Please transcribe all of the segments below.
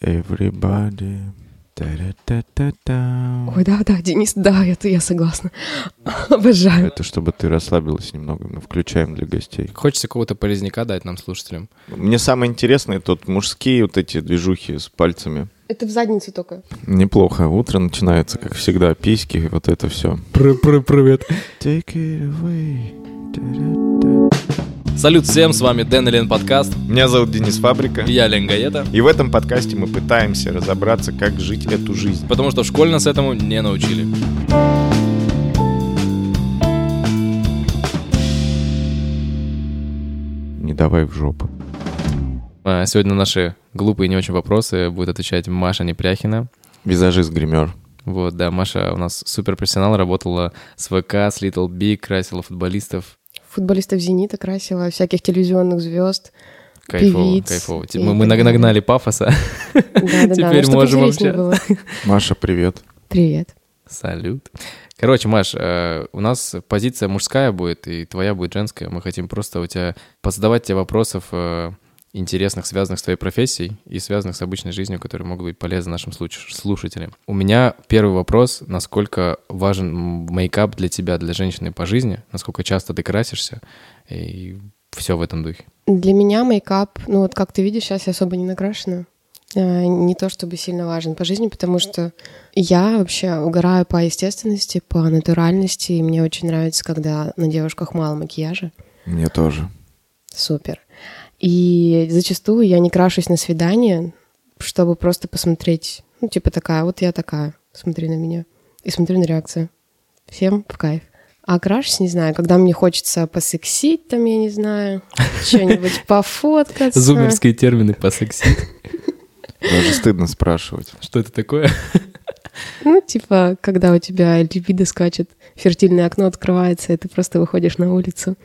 Everybody. Та-ра-та-та-та. Ой, да, да, Денис, да, это я согласна. Обожаю. Это чтобы ты расслабилась немного. Мы включаем для гостей. Хочется какого-то полезняка дать нам, слушателям. Мне самое интересное тут мужские вот эти движухи с пальцами. Это в заднице только. Неплохо. Утро начинается, как всегда, письки, вот это все. Привет. Take it away. Та-ра-та. Салют всем, с вами Дэн и Лен подкаст. Меня зовут Денис Фабрика. Я Лен Гаета. И в этом подкасте мы пытаемся разобраться, как жить эту жизнь. Потому что в школе нас этому не научили. Не давай в жопу. А, Сегодня на наши глупые и не очень вопросы будет отвечать Маша Непряхина. Визажист гример. Вот, да, Маша у нас суперпрофессионал, работала с ВК, с Little Big, красила футболистов. Футболистов «Зенита» красила, всяких телевизионных звезд. Кайфово, Певиц кайфово. и Мы, мы нагнали пафоса. Да-да-да, Теперь ну, чтоб можем было. Маша, привет. Привет. Салют. Короче, Маш, э, у нас позиция мужская будет, и твоя будет женская. Мы хотим просто у тебя позадавать тебе вопросов э, интересных, связанных с твоей профессией и связанных с обычной жизнью, которые могут быть полезны нашим слушателям. У меня первый вопрос, насколько важен мейкап для тебя, для женщины по жизни, насколько часто ты красишься, и все в этом духе. Для меня мейкап, ну вот как ты видишь, сейчас я особо не накрашена. Э, Не то чтобы сильно важен по жизни, потому что я вообще угораю по естественности, по натуральности, и мне очень нравится, когда на девушках мало макияжа. Мне тоже. Супер. И зачастую я не крашусь на свидание, чтобы просто посмотреть, ну, типа такая, вот я такая, смотри на меня. И смотрю на реакцию. Всем в кайф. А крашусь, не знаю, когда мне хочется посексить, там, я не знаю, что-нибудь пофоткаться. Зумерские термины по секси. Даже стыдно спрашивать. Что это такое? Ну, типа, когда у тебя либидо скачет, фертильное окно открывается, и ты просто выходишь на улицу.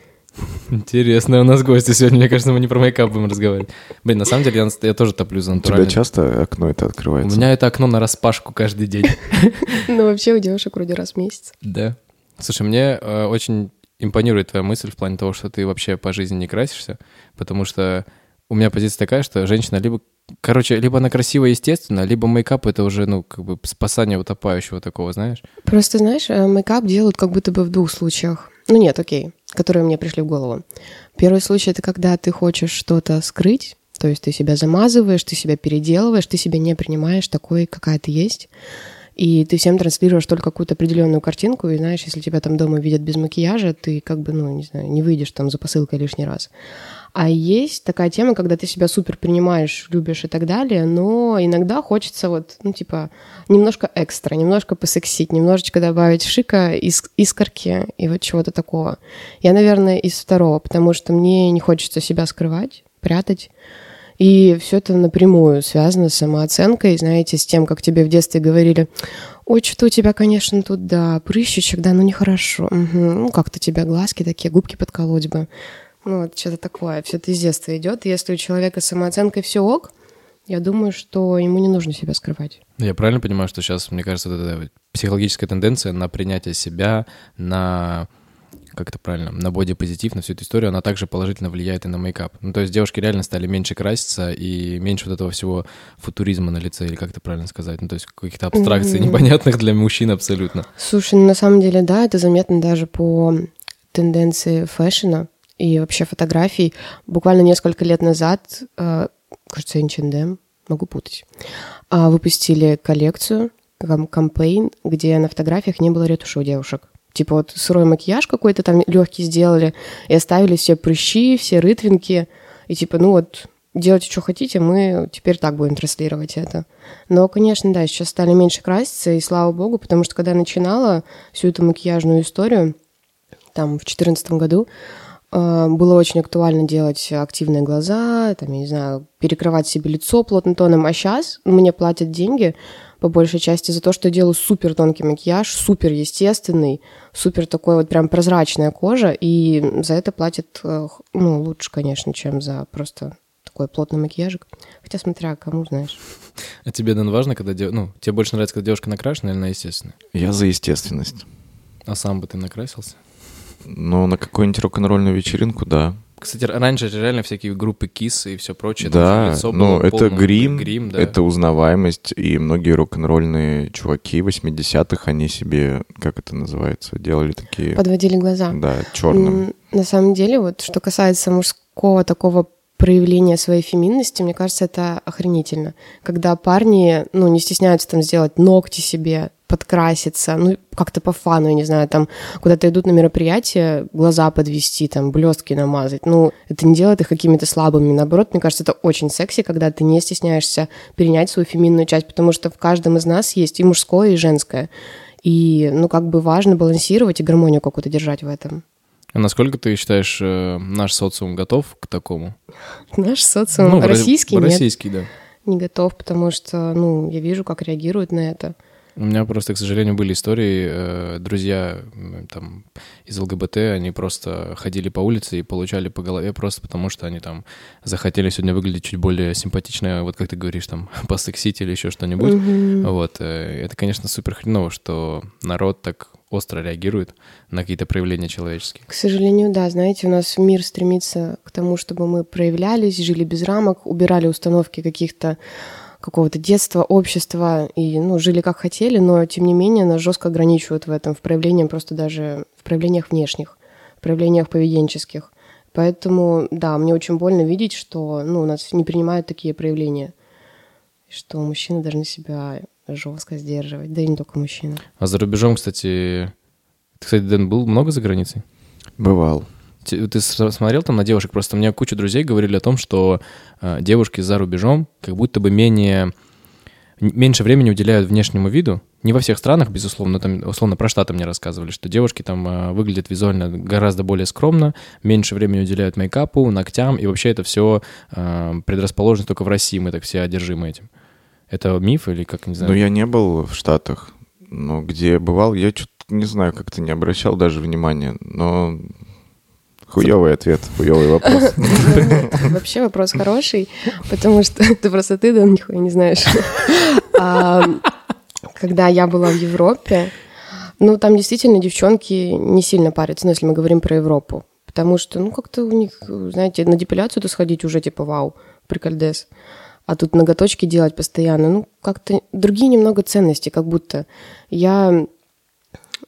Интересно, у нас гости сегодня. Мне кажется, мы не про мейкап будем разговаривать. Блин, на самом деле я, я тоже топлю за У тебя натуральный. часто окно это У открывается? меня это окно на распашку каждый день. Ну, вообще у девушек вроде раз в месяц. Да. Слушай, мне э, очень импонирует твоя мысль в плане того, что ты вообще по жизни не красишься, потому что у меня позиция такая, что женщина либо, короче, либо она красивая естественно, либо мейкап это уже, ну, как бы спасание утопающего такого, знаешь? Просто, знаешь, э, мейкап делают как будто бы в двух случаях. Ну нет, окей, которые мне пришли в голову. Первый случай — это когда ты хочешь что-то скрыть, то есть ты себя замазываешь, ты себя переделываешь, ты себя не принимаешь такой, какая ты есть. И ты всем транслируешь только какую-то определенную картинку, и знаешь, если тебя там дома видят без макияжа, ты как бы, ну, не знаю, не выйдешь там за посылкой лишний раз. А есть такая тема, когда ты себя супер принимаешь, любишь и так далее, но иногда хочется вот, ну, типа, немножко экстра, немножко посексить, немножечко добавить шика, иск- искорки и вот чего-то такого. Я, наверное, из второго, потому что мне не хочется себя скрывать, прятать. И все это напрямую связано с самооценкой, знаете, с тем, как тебе в детстве говорили, ой, что у тебя, конечно, тут, да, прыщичек, да, ну нехорошо. Мгм. Ну, как-то у тебя глазки такие, губки подколоть бы. Ну, вот что-то такое. Все это из детства идет. Если у человека с самооценкой все ок, я думаю, что ему не нужно себя скрывать. Я правильно понимаю, что сейчас, мне кажется, вот эта психологическая тенденция на принятие себя, на как это правильно, на бодипозитив, на всю эту историю, она также положительно влияет и на мейкап. Ну, то есть девушки реально стали меньше краситься и меньше вот этого всего футуризма на лице, или как это правильно сказать, ну, то есть каких-то абстракций непонятных для мужчин абсолютно. Слушай, ну на самом деле, да, это заметно даже по тенденции фэшена и вообще фотографий. Буквально несколько лет назад, э, кажется, H&M, могу путать, а, выпустили коллекцию, кам- кампейн, где на фотографиях не было ретуши у девушек. Типа вот сырой макияж какой-то там легкий сделали и оставили все прыщи, все рытвинки. И типа, ну вот, делайте, что хотите, мы теперь так будем транслировать это. Но, конечно, да, сейчас стали меньше краситься, и слава богу, потому что когда я начинала всю эту макияжную историю, там, в 2014 году, э, было очень актуально делать активные глаза, там, я не знаю, перекрывать себе лицо плотным тоном. А сейчас мне платят деньги по большей части за то, что я делаю супер тонкий макияж, супер естественный, супер такой вот прям прозрачная кожа, и за это платят, э, ну, лучше, конечно, чем за просто такой плотный макияжик. Хотя смотря кому, знаешь. А тебе, Дэн, важно, когда дев- ну, тебе больше нравится, когда девушка накрашена или на естественно? Я за естественность. А сам бы ты накрасился? Но на какую-нибудь рок-н-ролльную вечеринку, да. Кстати, раньше же реально всякие группы KISS и все прочее. Да, лицо ну было это полным грим, грим, да. это узнаваемость, и многие рок-н-ролльные чуваки 80-х, они себе, как это называется, делали такие, Подводили глаза. да, черным. На самом деле, вот что касается мужского такого проявления своей феминности, мне кажется, это охренительно. Когда парни, ну, не стесняются там сделать ногти себе, подкраситься, ну, как-то по фану, я не знаю, там куда-то идут на мероприятие, глаза подвести, там, блестки намазать. Ну, это не делает их какими-то слабыми. Наоборот, мне кажется, это очень секси, когда ты не стесняешься перенять свою феминную часть, потому что в каждом из нас есть и мужское, и женское. И, ну, как бы важно балансировать и гармонию какую-то держать в этом. А насколько ты считаешь, э, наш социум готов к такому? Наш социум Ну, российский нет, Российский, да. не готов, потому что, ну, я вижу, как реагируют на это. У меня просто, к сожалению, были истории, э, друзья там из ЛГБТ, они просто ходили по улице и получали по голове просто потому, что они там захотели сегодня выглядеть чуть более симпатично, вот как ты говоришь, там, посексить или еще что-нибудь. Мгм. Вот, э, это, конечно, супер хреново, что народ так остро реагирует на какие-то проявления человеческие. К сожалению, да, знаете, у нас мир стремится к тому, чтобы мы проявлялись, жили без рамок, убирали установки каких-то какого-то детства, общества и, ну, жили как хотели, но, тем не менее, нас жестко ограничивают в этом, в проявлении просто даже, в проявлениях внешних, в проявлениях поведенческих. Поэтому, да, мне очень больно видеть, что, ну, нас не принимают такие проявления, что мужчины должны себя жестко сдерживать, да и не только мужчины. А за рубежом, кстати, ты, кстати, Дэн, был много за границей? Бывал. Ты смотрел там на девушек? Просто мне куча друзей говорили о том, что э, девушки за рубежом как будто бы менее меньше времени уделяют внешнему виду. Не во всех странах, безусловно, но там, условно, про Штаты мне рассказывали, что девушки там э, выглядят визуально гораздо более скромно, меньше времени уделяют мейкапу, ногтям, и вообще это все предрасположено только в России, мы так все одержимы этим. Это миф или как, не знаю? Но я не был в Штатах, но где бывал, я что-то не знаю, как-то не обращал даже внимания, но хуёвый ответ, хуёвый вопрос. Ну, Вообще вопрос хороший, потому что ты просто ты, да, нихуя не знаешь. Когда я была в Европе, ну, там действительно девчонки не сильно парятся, ну, если мы говорим про Европу. Потому что, ну, как-то у них, знаете, на депиляцию-то сходить уже типа вау, прикольдес. А тут ноготочки делать постоянно, ну, как-то другие немного ценности, как будто. Я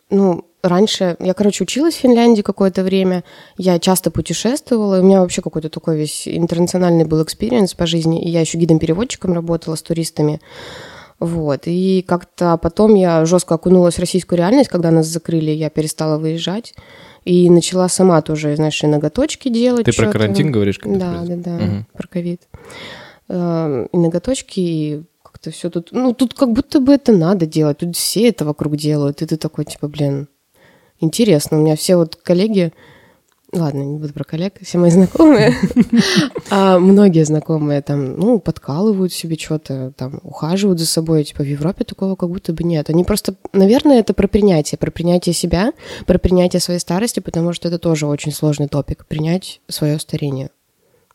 ну, раньше, я, короче, училась в Финляндии какое-то время, я часто путешествовала, у меня вообще какой-то такой весь интернациональный был experience по жизни, и я еще гидом-переводчиком работала с туристами, вот, и как-то потом я жестко окунулась в российскую реальность, когда нас закрыли, я перестала выезжать, и начала сама тоже, знаешь, и ноготочки делать. Ты про карантин говоришь? Да, это да, да, Мгм. про ковид. Э, И ноготочки, и как-то все тут... Ну, тут как будто бы это надо делать. Тут все это вокруг делают. И ты такой, типа, блин, интересно. У меня все вот коллеги... Ладно, не буду про коллег, все мои знакомые. А многие знакомые там, ну, подкалывают себе что-то, там, ухаживают за собой. Типа, в Европе такого как будто бы нет. Они просто... Наверное, это про принятие. Про принятие себя, про принятие своей старости, потому что это тоже очень сложный топик. Принять свое старение.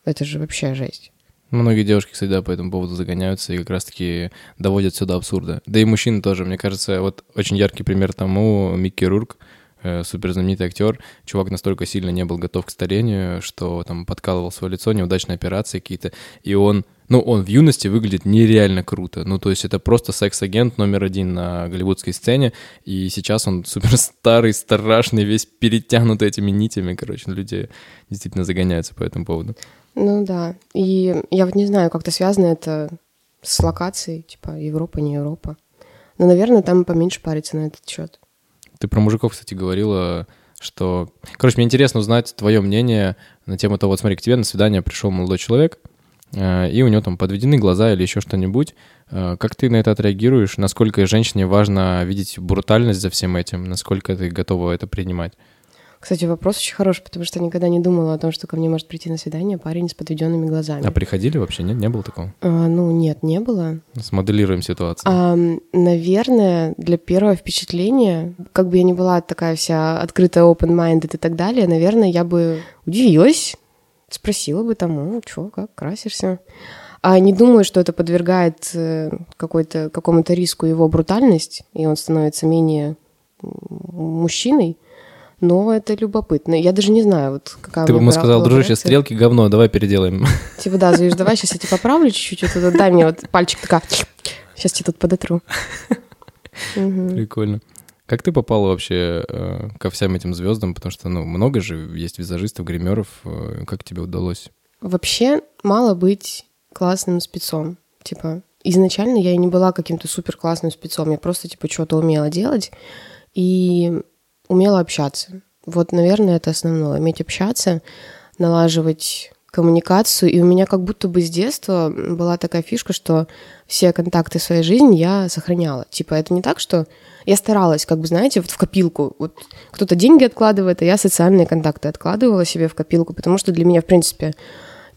Это же вообще жесть. Многие девушки, кстати, да, по этому поводу загоняются и как раз-таки доводят до абсурда. Да и мужчины тоже. Мне кажется, вот очень яркий пример тому Микки Рурк, супер знаменитый актер. Чувак настолько сильно не был готов к старению, что там подкалывал свое лицо, неудачные операции какие-то. И он, ну, он в юности выглядит нереально круто. Ну, то есть это просто секс-агент номер один на голливудской сцене. И сейчас он супер старый, страшный, весь перетянутый этими нитями. Короче, люди действительно загоняются по этому поводу. Ну да. И я вот не знаю, как-то связано это с локацией, типа Европа, не Европа. Но, наверное, там поменьше париться на этот счет. Ты про мужиков, кстати, говорила, что... Короче, мне интересно узнать твое мнение на тему того, вот смотри, к тебе на свидание пришел молодой человек, э, и у него там подведены глаза или еще что-нибудь. Э, Как ты на это отреагируешь? Насколько женщине важно видеть брутальность за всем этим? Насколько ты готова это принимать? Кстати, вопрос очень хороший, потому что я никогда не думала о том, что ко мне может прийти на свидание парень с подведенными глазами. А приходили вообще? Нет, не было такого? А, ну, нет, не было. Смоделируем ситуацию. А, наверное, для первого впечатления, как бы я ни была такая вся открытая, open-minded и так далее, наверное, я бы удивилась, спросила бы ну, чё, как, красишься? А не думаю, что это подвергает э, какой-то, какому-то риску его брутальность, и он становится менее мужчиной. Но это любопытно. Я даже не знаю, вот какая Ты бы ему сказал, дружище, стрелки говно, давай переделаем. Типа, да, Заюш, давай сейчас я тебя поправлю чуть-чуть, вот это дай мне вот пальчик такая, сейчас тебе тут подотру. Прикольно. Как ты попала вообще э, ко всем этим звездам? Потому что, ну, много же есть визажистов, гримеров. Э, как тебе удалось? Вообще мало быть классным спецом. Типа, изначально я и не была каким-то супер классным спецом. Я просто, типа, что-то умела делать и умела общаться. Вот, наверное, это основное. Уметь общаться, налаживать коммуникацию. И у меня как будто бы с детства была такая фишка, что все контакты своей жизни я сохраняла. Типа, это не так, что я старалась, как бы, знаете, вот в копилку. Вот кто-то деньги откладывает, а я социальные контакты откладывала себе в копилку, потому что для меня, в принципе,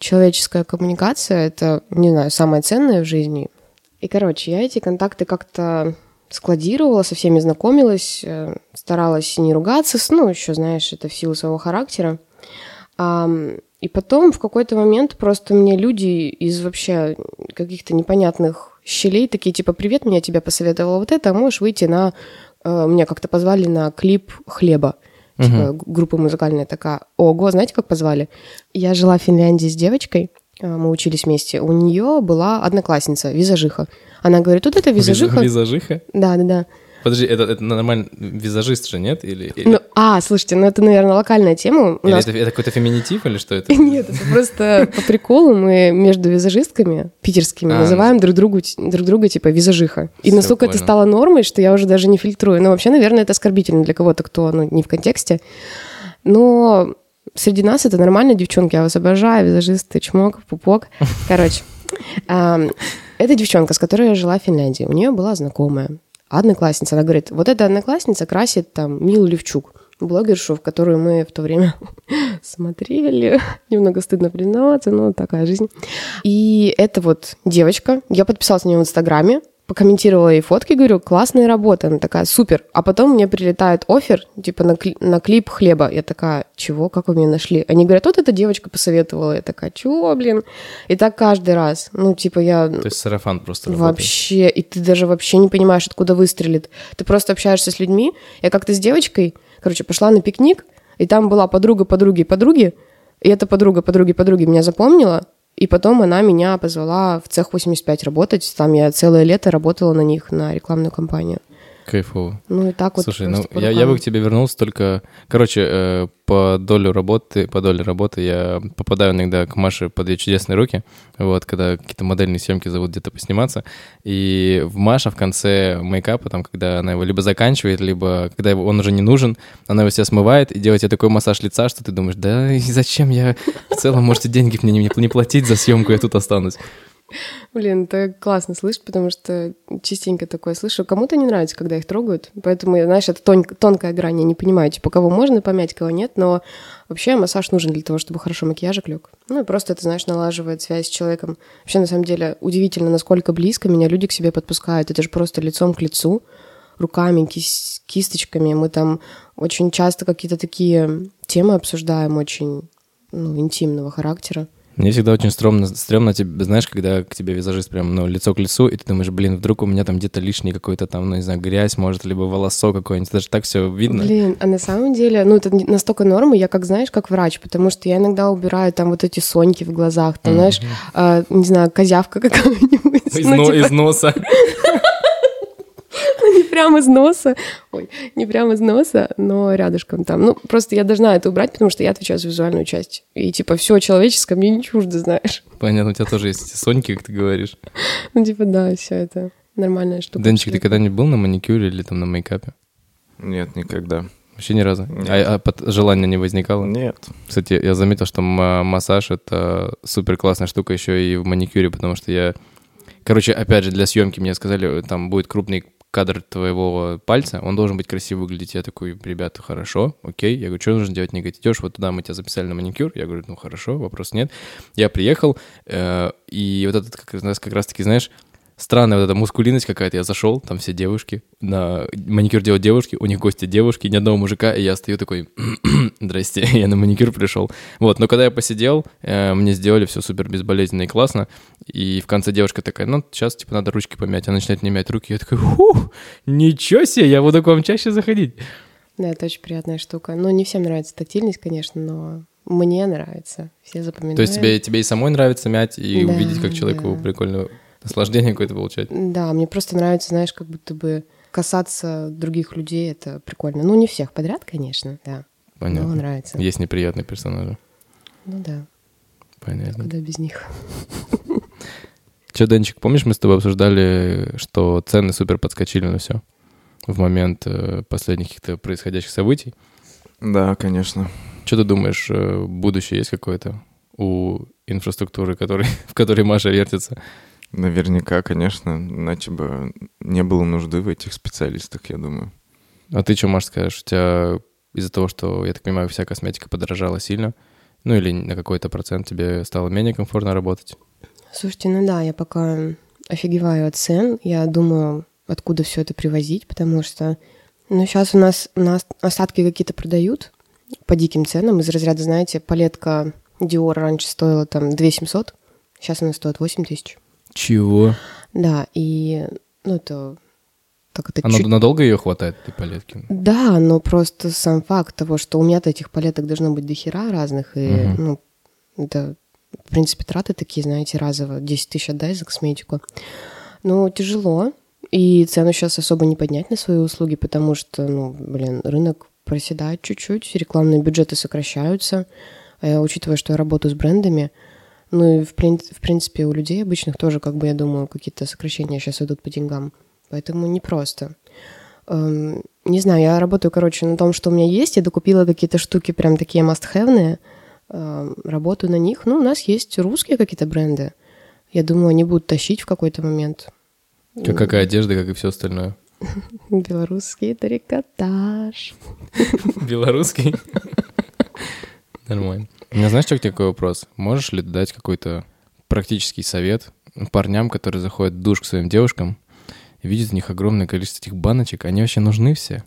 человеческая коммуникация — это, не знаю, самое ценное в жизни. И, короче, я эти контакты как-то складировала, со всеми знакомилась, э, старалась не ругаться, ну, еще, знаешь, это в силу своего характера. И потом в какой-то момент просто мне люди из вообще каких-то непонятных щелей такие, типа, привет, меня тебя посоветовала вот это, а можешь выйти на... э, Меня как-то позвали на клип «Хлеба». Типа, г- группа музыкальная такая. Ого, знаете, как позвали? Я жила в Финляндии с девочкой, мы учились вместе. У нее была одноклассница, визажиха. Она говорит, тут это визажиха. Визажиха? Да, да, да. Подожди, это, это нормально, визажист же, нет? Или, или, Ну, а, слушайте, ну это, наверное, локальная тема. У или нас это, это какой-то феминитив, или что это? Нет, это просто по приколу мы между визажистками питерскими А, называем друг, другу, друг друга типа визажиха. И Всё, настолько это понял. стало нормой, что я уже даже не фильтрую. Но вообще, наверное, это оскорбительно для кого-то, кто ну, не в контексте. Но среди нас это нормально, девчонки. Я вас обожаю, визажисты, чмок, пупок. Короче, это девчонка, с которой я жила в Финляндии. У нее была знакомая, одноклассница. Она говорит, вот эта одноклассница красит там Милу Левчук, блогершу, в которую мы в то время смотрели. Немного стыдно признаваться, но такая жизнь. И это вот девочка. Я подписалась на нее в Инстаграме, покомментировала ей фотки, говорю, классная работа. Она такая, супер. А потом мне прилетает офер, типа на, кли- на клип хлеба. Я такая, чего, как вы меня нашли? Они говорят, вот эта девочка посоветовала. Я такая, чего, блин? И так каждый раз. Ну, типа я... То есть сарафан просто работает. Вообще, и ты даже вообще не понимаешь, откуда выстрелит. Ты просто общаешься с людьми. Я как-то с девочкой, короче, пошла на пикник, и там была подруга подруги подруги, и эта подруга подруги подруги меня запомнила, и потом она меня позвала в цех 85 работать. Там я целое лето работала на них, на рекламную кампанию. Кайфово. Ну и так вот. Слушай, ну я, я бы к тебе вернулся только... Короче, э, по долю работы, по доле работы я попадаю иногда к Маше под ее чудесные руки, вот, когда какие-то модельные съемки зовут где-то посниматься, и в Маша в конце мейкапа, там, когда она его либо заканчивает, либо когда его- он уже не нужен, она его себя смывает и делает тебе такой массаж лица, что ты думаешь, да и зачем я в целом, можете деньги мне не, не платить за съемку, я тут останусь. Блин, это классно слышать, потому что частенько такое слышу. Кому-то не нравится, когда их трогают, поэтому, знаешь, это тонь- тонкая грань, я не понимаю, типа, кого можно помять, кого нет, но вообще массаж нужен для того, чтобы хорошо макияжик лег. Ну и просто это, знаешь, налаживает связь с человеком. Вообще, на самом деле, удивительно, насколько близко меня люди к себе подпускают. Это же просто лицом к лицу, руками, кис- кисточками. Мы там очень часто какие-то такие темы обсуждаем, очень ну, интимного характера. Мне всегда очень стрёмно, стрёмно тебе, знаешь, когда к тебе визажист прям, ну, лицо к лицу, и ты думаешь, блин, вдруг у меня там где-то лишний какой-то там, ну, не знаю, грязь, может, либо волосок какой-нибудь, даже так все видно. Блин, а на самом деле, ну, это настолько нормы, я как, знаешь, как врач, потому что я иногда убираю там вот эти соньки в глазах, там, знаешь, а, не знаю, козявка какая-нибудь. Из, ну, но- типа, из носа. не прямо из носа, ой, не прямо из носа, но рядышком там. Ну, просто я должна это убрать, потому что я отвечаю за визуальную часть. И, типа, все человеческое мне не чуждо, знаешь. Понятно, у тебя тоже есть эти соньки, как ты говоришь. Ну, типа, да, все это нормальная штука. Денчик, ты когда-нибудь был на маникюре или там на мейкапе? Нет, никогда. Вообще ни разу? Нет. А, а под- желания не возникало? Нет. Кстати, я заметил, что ма- массаж — это супер классная штука еще и в маникюре, потому что я... Короче, опять же, для съемки мне сказали, там будет крупный кадр твоего пальца, он должен быть красиво выглядеть. Я такой, ребята, хорошо, окей. Я говорю, что нужно делать? Мне говорят, идешь вот туда, мы тебя записали на маникюр. Я говорю, ну хорошо, вопрос нет. Я приехал, э, и вот этот как раз, как раз-таки, знаешь, странная вот эта мускулинность какая-то. Я зашел, там все девушки, на маникюр делают девушки, у них гости девушки, ни одного мужика, и я стою такой, здрасте, я на маникюр пришел. Вот, но когда я посидел, э, мне сделали все супер безболезненно и классно, и в конце девушка такая, ну, сейчас, типа, надо ручки помять, она начинает мне мять руки, я такой, фу, ничего себе, я буду к вам чаще заходить. Да, это очень приятная штука. Но не всем нравится тактильность, конечно, но мне нравится. Все запоминают. То есть тебе, тебе и самой нравится мять, и Да, увидеть, как человеку да. прикольно наслаждение какое-то получать. Да, мне просто нравится, знаешь, как будто бы касаться других людей, это прикольно. Ну, не всех подряд, конечно, да. Но Понятно. нравится. Есть неприятные персонажи. Ну да, Понятно. куда без них. Че, Денчик, помнишь, мы с тобой обсуждали, что цены супер подскочили на все в момент э, последних каких-то происходящих событий? Да, конечно. Что ты думаешь, э, будущее есть какое-то у инфраструктуры, который, в которой Маша вертится? Наверняка, конечно, иначе бы не было нужды в этих специалистах, я думаю. А ты что, Маш, скажешь? У тебя из-за того, что, я так понимаю, вся косметика подорожала сильно, ну или на какой-то процент тебе стало менее комфортно работать? Слушайте, ну да, я пока офигеваю от цен. Я думаю, откуда все это привозить, потому что, ну, сейчас у нас, у нас остатки какие-то продают по диким ценам. Из разряда, знаете, палетка Dior раньше стоила там 2 700, сейчас она стоит 8 тысяч. Чего? Да, и, ну, это... Так это А чуть- над- надолго ее хватает, этой палетки? Да, но просто сам факт того, что у меня-то этих палеток должно быть до хера разных, и, Мгм. ну, это, в принципе, траты такие, знаете, разово, 10 тысяч отдай за косметику. Ну, тяжело, и цену сейчас особо не поднять на свои услуги, потому что, ну, блин, рынок проседает чуть-чуть, рекламные бюджеты сокращаются, а я, учитывая, что я работаю с брендами, ну и, в, прин- в принципе, у людей обычных тоже, как бы, я думаю, какие-то сокращения сейчас идут по деньгам. Поэтому непросто. Эм, не знаю, я работаю, короче, на том, что у меня есть. Я докупила какие-то штуки прям такие must-have. работаю на них. Ну, у нас есть русские какие-то бренды. Я думаю, они будут тащить в какой-то момент. Как, какая одежда, как и все остальное. Белорусский трикотаж. Белорусский? Нормально. У меня знаешь, что такой вопрос? Можешь ли дать какой-то практический совет парням, которые заходят в душ к своим девушкам и видят в них огромное количество этих баночек? Они вообще нужны все?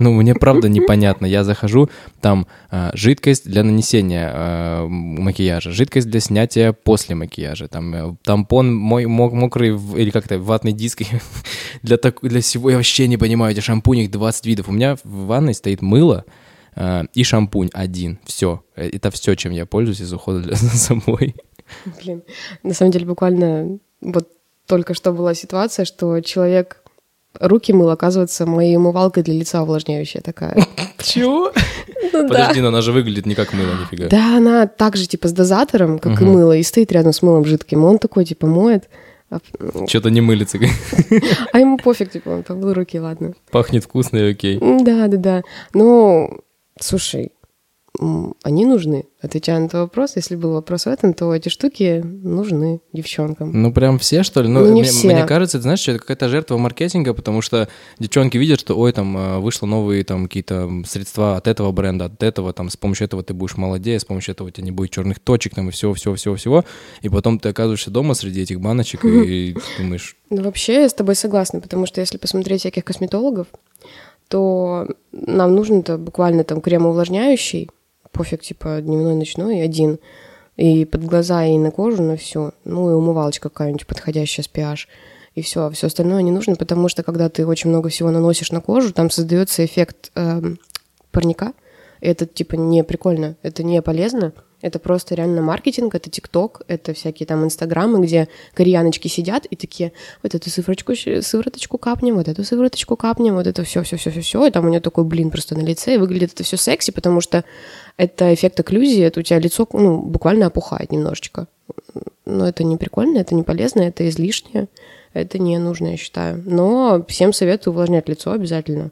Ну, мне правда непонятно. Я захожу, там а, жидкость для нанесения а, макияжа, жидкость для снятия после макияжа, там э, тампон мой мок- мокрый или как-то ватный диск для, так, для всего. Я вообще не понимаю, эти шампуни, их 20 видов. У меня в ванной стоит мыло, и шампунь один. Все. Это все, чем я пользуюсь из ухода для- за собой. Блин, на самом деле буквально вот только что была ситуация, что человек руки мыл, оказывается, моей умывалкой для лица увлажняющая такая. Чего? Ну да. Подожди, но она же выглядит не как мыло, нифига. Да, она также типа с дозатором, как и мыло, и стоит рядом с мылом жидким. Он такой типа моет, а, Что-то не мылится. а ему пофиг, типа, он помыл руки, ладно. Пахнет вкусно и окей. Да, да, да. Ну, слушай, они нужны. Отвечая на твой вопрос, если был вопрос в этом, то эти штуки нужны девчонкам. Ну, прям все, что ли? Ну, не мне, все. мне кажется, это, знаешь, что это какая-то жертва маркетинга, потому что девчонки видят, что, ой, там, э, вышло новые там какие-то средства от этого бренда, от этого, там, с помощью этого ты будешь молодее, с помощью этого у тебя не будет черных точек, там, и всего-всего-всего-всего. И потом ты оказываешься дома среди этих баночек и думаешь, Ну, вообще, я с тобой согласна, потому что если посмотреть всяких косметологов, то нам нужен-то буквально там крем увлажняющий, пофиг, типа дневной, ночной, один, и под глаза, и на кожу, на всю, ну и умывалочка какая-нибудь подходящая с pH, и все, все остальное не нужно, потому что когда ты очень много всего наносишь на кожу, там создается эффект эм, парника, и это типа не прикольно, это не полезно, это просто реально маркетинг, это ТикТок, это всякие там инстаграмы, где кореяночки сидят и такие, вот эту сывороточку, сывороточку капнем, вот эту сывороточку капнем, вот это все, все, все, все, все, и там у нее такой блин просто на лице, и выглядит это все секси, потому что это эффект окклюзии, это у тебя лицо, ну, буквально опухает немножечко. Но это не прикольно, это не полезно, это излишнее, это не нужно, я считаю. Но всем советую увлажнять лицо обязательно.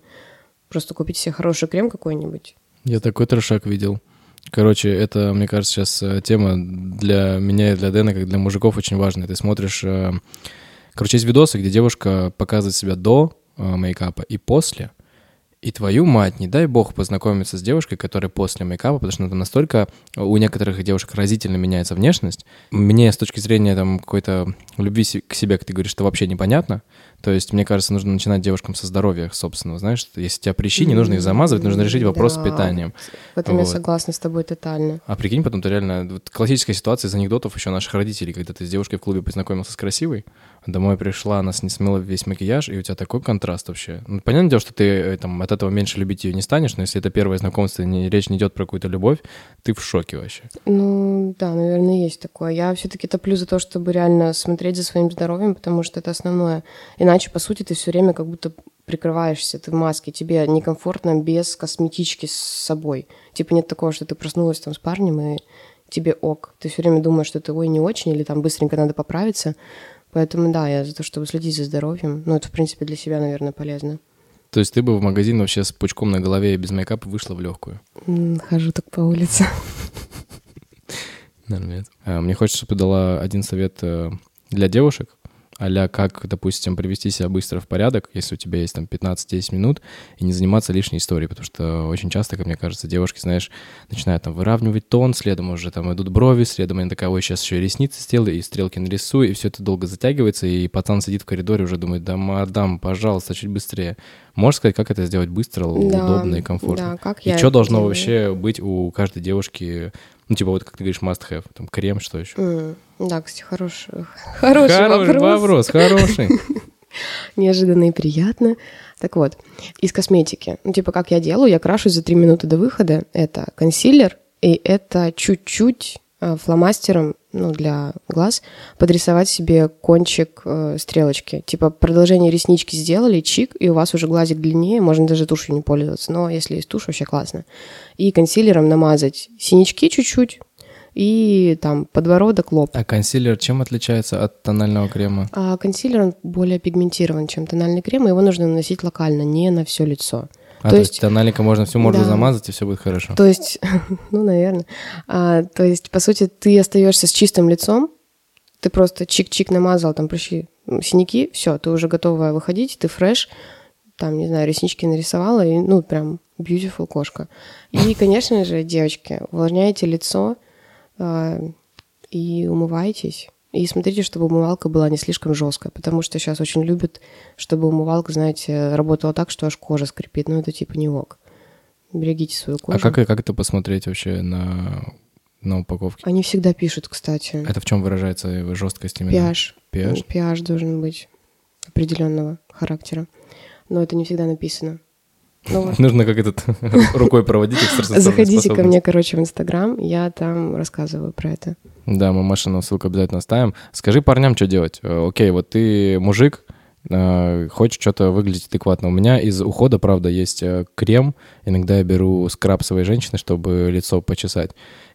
Просто купить себе хороший крем какой-нибудь. Я такой трешак видел. Короче, это, мне кажется, сейчас э, тема для меня и для Дэна, как для мужиков, очень важная. Ты смотришь... э, Короче, есть видосы, где девушка показывает себя до э, мейкапа и после. И твою мать, не дай бог познакомиться с девушкой, которая после мейкапа, потому что там настолько у некоторых девушек разительно меняется внешность. Мне с точки зрения там какой-то любви к себе, как ты говоришь, это вообще непонятно. То есть, мне кажется, нужно начинать девушкам со здоровья собственного. Знаешь, если у тебя прыщи, не нужно их замазывать, нужно решить вопрос с Да. питанием. В этом я Вот. согласна с тобой тотально. А прикинь, потом ты реально... вот классическая ситуация из анекдотов еще наших родителей, когда ты с девушкой в клубе познакомился с красивой, домой пришла, она не смыла весь макияж, и у тебя такой контраст вообще. Ну, понятное дело, что ты э, там, от этого меньше любить ее не станешь, но если это первое знакомство, не, речь не идет про какую-то любовь, ты в шоке вообще. Ну, да, наверное, есть такое. Я все-таки топлю за то, чтобы реально смотреть за своим здоровьем, потому что это основное. Иначе, по сути, ты все время как будто прикрываешься, ты в маске, тебе некомфортно без косметички с собой. Типа нет такого, что ты проснулась там с парнем, и тебе ок. Ты все время думаешь, что ты ой, не очень, или там быстренько надо поправиться. Поэтому да, я за то, чтобы следить за здоровьем. Ну, это, в принципе, для себя, наверное, полезно. То есть ты бы в магазин вообще с пучком на голове и без мейкапа вышла в легкую? Хожу так по улице. Нормально. А, мне хочется, чтобы ты дала один совет э, для девушек, а как, допустим, привести себя быстро в порядок, если у тебя есть там 15-10 минут, и не заниматься лишней историей, потому что очень часто, как мне кажется, девушки, знаешь, начинают там выравнивать тон, следом уже там идут брови, следом они такая, ой, сейчас еще и ресницы сделаю, и стрелки нарисую, и все это долго затягивается, и пацан сидит в коридоре уже думает, да, мадам, пожалуйста, чуть быстрее. Можешь сказать, как это сделать быстро, да, удобно и комфортно? Да, как и я что должно делаю? вообще быть у каждой девушки, ну, типа вот, как ты говоришь, must have, там, крем, что еще? М, Да, кстати, хороший, хороший Хороший вопрос. вопрос, хороший. Неожиданно и приятно. Так вот, из косметики. Ну, типа, как я делаю, я крашусь за три минуты до выхода. Это консилер, и это чуть-чуть э, фломастером, ну, для глаз, подрисовать себе кончик э, стрелочки. Типа, продолжение реснички сделали, чик, и у вас уже глазик длиннее, можно даже тушью не пользоваться. Но если есть тушь, вообще классно. И консилером намазать синячки чуть-чуть, и там подбородок, лоб. А консилер чем отличается от тонального крема? А консилер он более пигментирован, чем тональный крем, и его нужно наносить локально, не на все лицо. А, То то, есть- есть тональника можно всю морду Да. замазать, и все будет хорошо. То есть, ну, наверное. А, то есть, по сути, ты остаешься с чистым лицом, ты просто чик-чик намазал, там прыщи, синяки, все, ты уже готова выходить, ты фреш, там, не знаю, реснички нарисовала, и, ну, прям beautiful кошка. И, конечно же, девочки, увлажняйте лицо а, и умывайтесь. И смотрите, чтобы умывалка была не слишком жесткая, потому что сейчас очень любят, чтобы умывалка, знаете, работала так, что аж кожа скрипит. Ну, это типа не ок. Берегите свою кожу. А как, как это посмотреть вообще на, на упаковке? Они всегда пишут, кстати. Это в чем выражается жесткость именно? pH. pH? pH должен быть определенного характера. Но это не всегда написано. Ну. Нужно как этот рукой проводить Заходите ко мне, короче, в Инстаграм, я там рассказываю про это. Да, мы Машину ссылку обязательно оставим. Скажи парням, что делать. Э, Окей, вот ты мужик, э, хочешь что-то выглядеть адекватно. У меня из ухода, правда, есть э, крем. Иногда я беру скраб своей женщины, чтобы лицо почесать.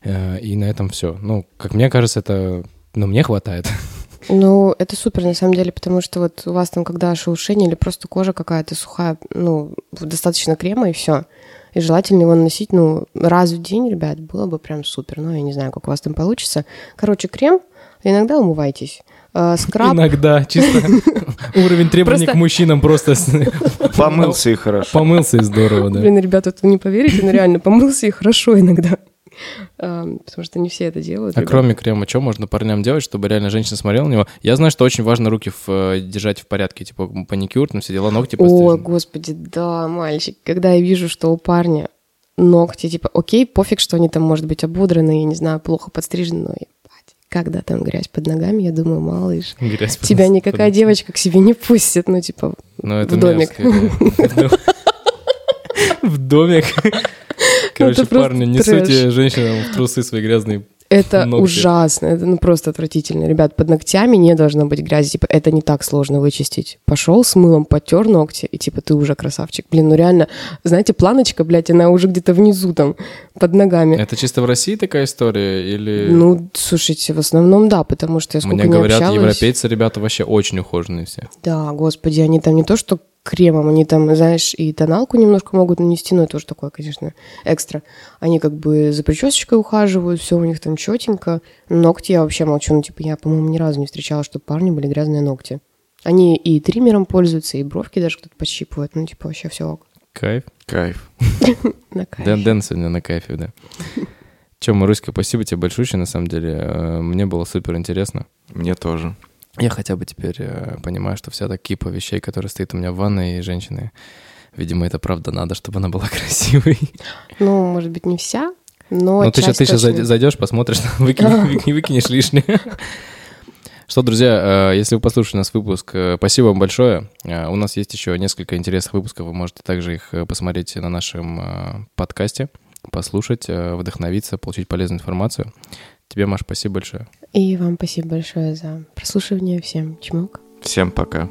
И на этом все. Ну, как мне кажется, это... Ну, мне хватает. Ну, это супер, на самом деле, потому что вот у вас там, когда шелушение или просто кожа какая-то сухая, ну, достаточно крема и все. И желательно его наносить, ну, раз в день, ребят, было бы прям супер. Ну, я не знаю, как у вас там получится. Короче, крем, иногда умывайтесь. Э, Скраб, Иногда, чисто уровень требований Просто- к мужчинам просто Помылся и хорошо. помылся и здорово, да. Блин, ребята, вот вы не поверите, но реально помылся и хорошо иногда. А, Потому что не все это делают. А ребят. кроме крема, что можно парням делать, чтобы реально женщина смотрела на него? Я знаю, что очень важно руки в, э, держать в порядке, типа паникюр, там все дела, ногти О, пострижены. господи, да, мальчик. Когда я вижу, что у парня ногти, типа, окей, пофиг, что они там, может быть, ободраны, я не знаю, плохо подстрижены, но когда там грязь под ногами, я думаю, малыш, Грязь под- тебя никакая под- девочка к себе не пустит, ну, типа, Ну, это в домик. В домик. Короче, парни, не суйте женщинам в трусы свои грязные. это Ногти. ужасно, это ну просто отвратительно. Ребят, под ногтями не должно быть грязи, типа, это не так сложно вычистить. Пошел с мылом, потер ногти, и типа, ты уже красавчик. Блин, ну реально, знаете, планочка, блядь, она уже где-то внизу там, под ногами. Это чисто в России такая история или... Ну, слушайте, в основном да, потому что я сколько Мне не говорят, общалась... европейцы, ребята, вообще очень ухоженные все. Да, господи, они там не то что кремом, они там, знаешь, и тоналку немножко могут нанести, но это уже такое, конечно, экстра. Они как бы за причесочкой ухаживают, все у них там четенько. Ногти я вообще молчу, ну, типа, я, по-моему, ни разу не встречала, чтобы парни были грязные ногти. Они и триммером пользуются, и бровки даже кто-то подщипывает, ну, типа, вообще все ок. Кайф. Кайф. На кайф. Дэн, Дэн сегодня на кайфе, да. Че, Маруська, спасибо тебе большое, на самом деле. Э, Мне было супер интересно. Мне тоже. Я хотя бы теперь э, понимаю, что вся эта кипа вещей, которая стоит у меня в ванной, и женщины, видимо, это правда надо, чтобы она была красивой. Ну, может быть, не вся, но Ну, ты сейчас, ты сейчас зайдешь, посмотришь, выкинешь, выкинешь лишнее. Что, друзья, э, если вы послушали нас выпуск, э, спасибо вам большое. У нас есть еще несколько интересных выпусков, вы можете также их посмотреть на нашем подкасте, послушать, вдохновиться, получить полезную информацию. Тебе, Маш, спасибо большое. И вам спасибо большое за прослушивание. Всем чмок. Всем пока.